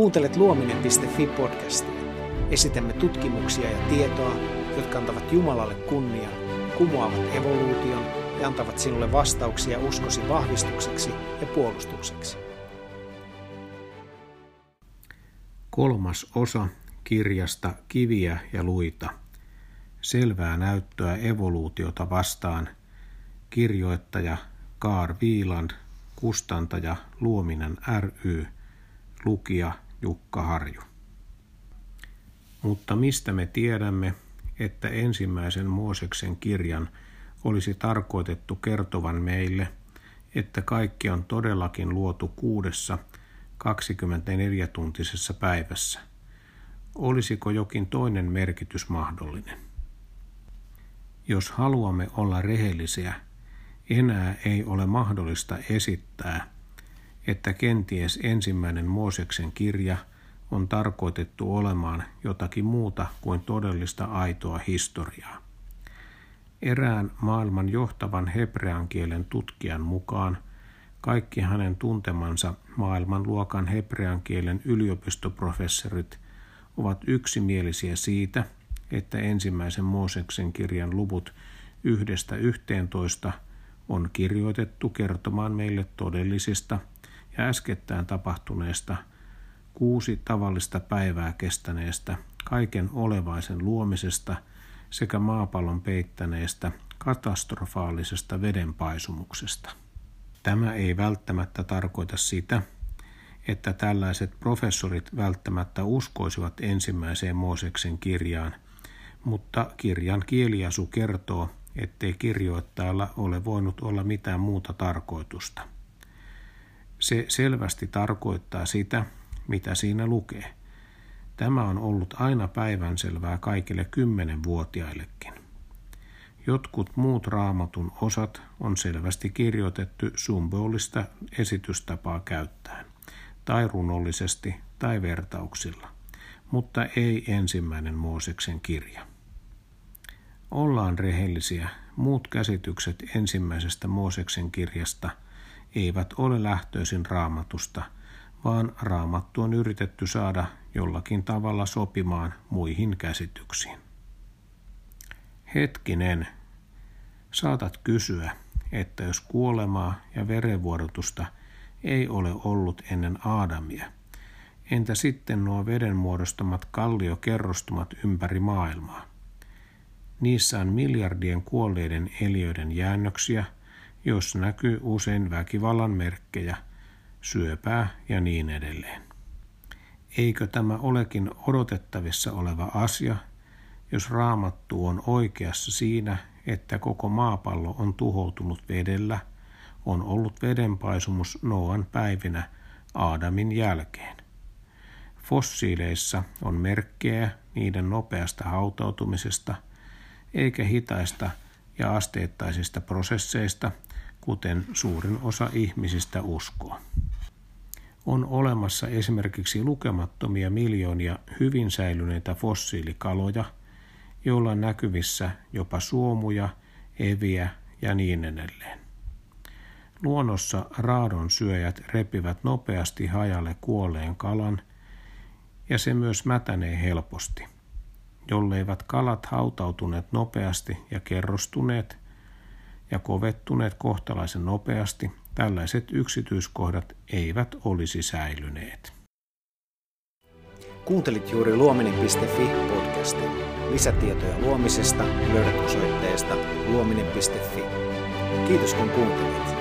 Kuuntelet luominen.fi podcastia. Esitämme tutkimuksia ja tietoa, jotka antavat Jumalalle kunnia, kumoavat evoluution ja antavat sinulle vastauksia uskosi vahvistukseksi ja puolustukseksi. Kolmas osa kirjasta Kiviä ja luita. Selvää näyttöä evoluutiota vastaan. Kirjoittaja Kaar Viiland, kustantaja Luominen ry, lukija Jukka Harju. Mutta mistä me tiedämme, että ensimmäisen Mooseksen kirjan olisi tarkoitettu kertovan meille, että kaikki on todellakin luotu kuudessa 24-tuntisessa päivässä? Olisiko jokin toinen merkitys mahdollinen? Jos haluamme olla rehellisiä, enää ei ole mahdollista esittää, että kenties ensimmäinen Mooseksen kirja on tarkoitettu olemaan jotakin muuta kuin todellista aitoa historiaa. Erään maailman johtavan hebrean kielen tutkijan mukaan kaikki hänen tuntemansa maailmanluokan hebrean kielen yliopistoprofessorit ovat yksimielisiä siitä, että ensimmäisen Mooseksen kirjan luvut yhdestä yhteentoista on kirjoitettu kertomaan meille todellisista äskettäin tapahtuneesta kuusi tavallista päivää kestäneestä kaiken olevaisen luomisesta sekä maapallon peittäneestä katastrofaalisesta vedenpaisumuksesta. Tämä ei välttämättä tarkoita sitä, että tällaiset professorit välttämättä uskoisivat ensimmäiseen Mooseksen kirjaan, mutta kirjan kieliasu kertoo, ettei kirjoittajalla ole voinut olla mitään muuta tarkoitusta. Se selvästi tarkoittaa sitä, mitä siinä lukee. Tämä on ollut aina päivänselvää kaikille kymmenenvuotiaillekin. Jotkut muut raamatun osat on selvästi kirjoitettu symbolista esitystapaa käyttäen, tai runollisesti tai vertauksilla, mutta ei ensimmäinen Mooseksen kirja. Ollaan rehellisiä, muut käsitykset ensimmäisestä Mooseksen kirjasta eivät ole lähtöisin raamatusta, vaan raamattu on yritetty saada jollakin tavalla sopimaan muihin käsityksiin. Hetkinen, saatat kysyä, että jos kuolemaa ja verenvuodotusta ei ole ollut ennen Aadamia, entä sitten nuo veden muodostamat kalliokerrostumat ympäri maailmaa? Niissä on miljardien kuolleiden eliöiden jäännöksiä, jos näkyy usein väkivallan merkkejä, syöpää ja niin edelleen. Eikö tämä olekin odotettavissa oleva asia, jos raamattu on oikeassa siinä, että koko maapallo on tuhoutunut vedellä, on ollut vedenpaisumus Noan päivinä Aadamin jälkeen. Fossiileissa on merkkejä niiden nopeasta hautautumisesta – eikä hitaista ja asteittaisista prosesseista, kuten suurin osa ihmisistä uskoo. On olemassa esimerkiksi lukemattomia miljoonia hyvin säilyneitä fossiilikaloja, joilla on näkyvissä jopa suomuja, eviä ja niin edelleen. Luonnossa raadon syöjät repivät nopeasti hajalle kuolleen kalan ja se myös mätänee helposti – jolleivat kalat hautautuneet nopeasti ja kerrostuneet ja kovettuneet kohtalaisen nopeasti, tällaiset yksityiskohdat eivät olisi säilyneet. Kuuntelit juuri luominen.fi podcastin. Lisätietoja luomisesta löydät osoitteesta luominen.fi. Kiitos kun kuuntelit.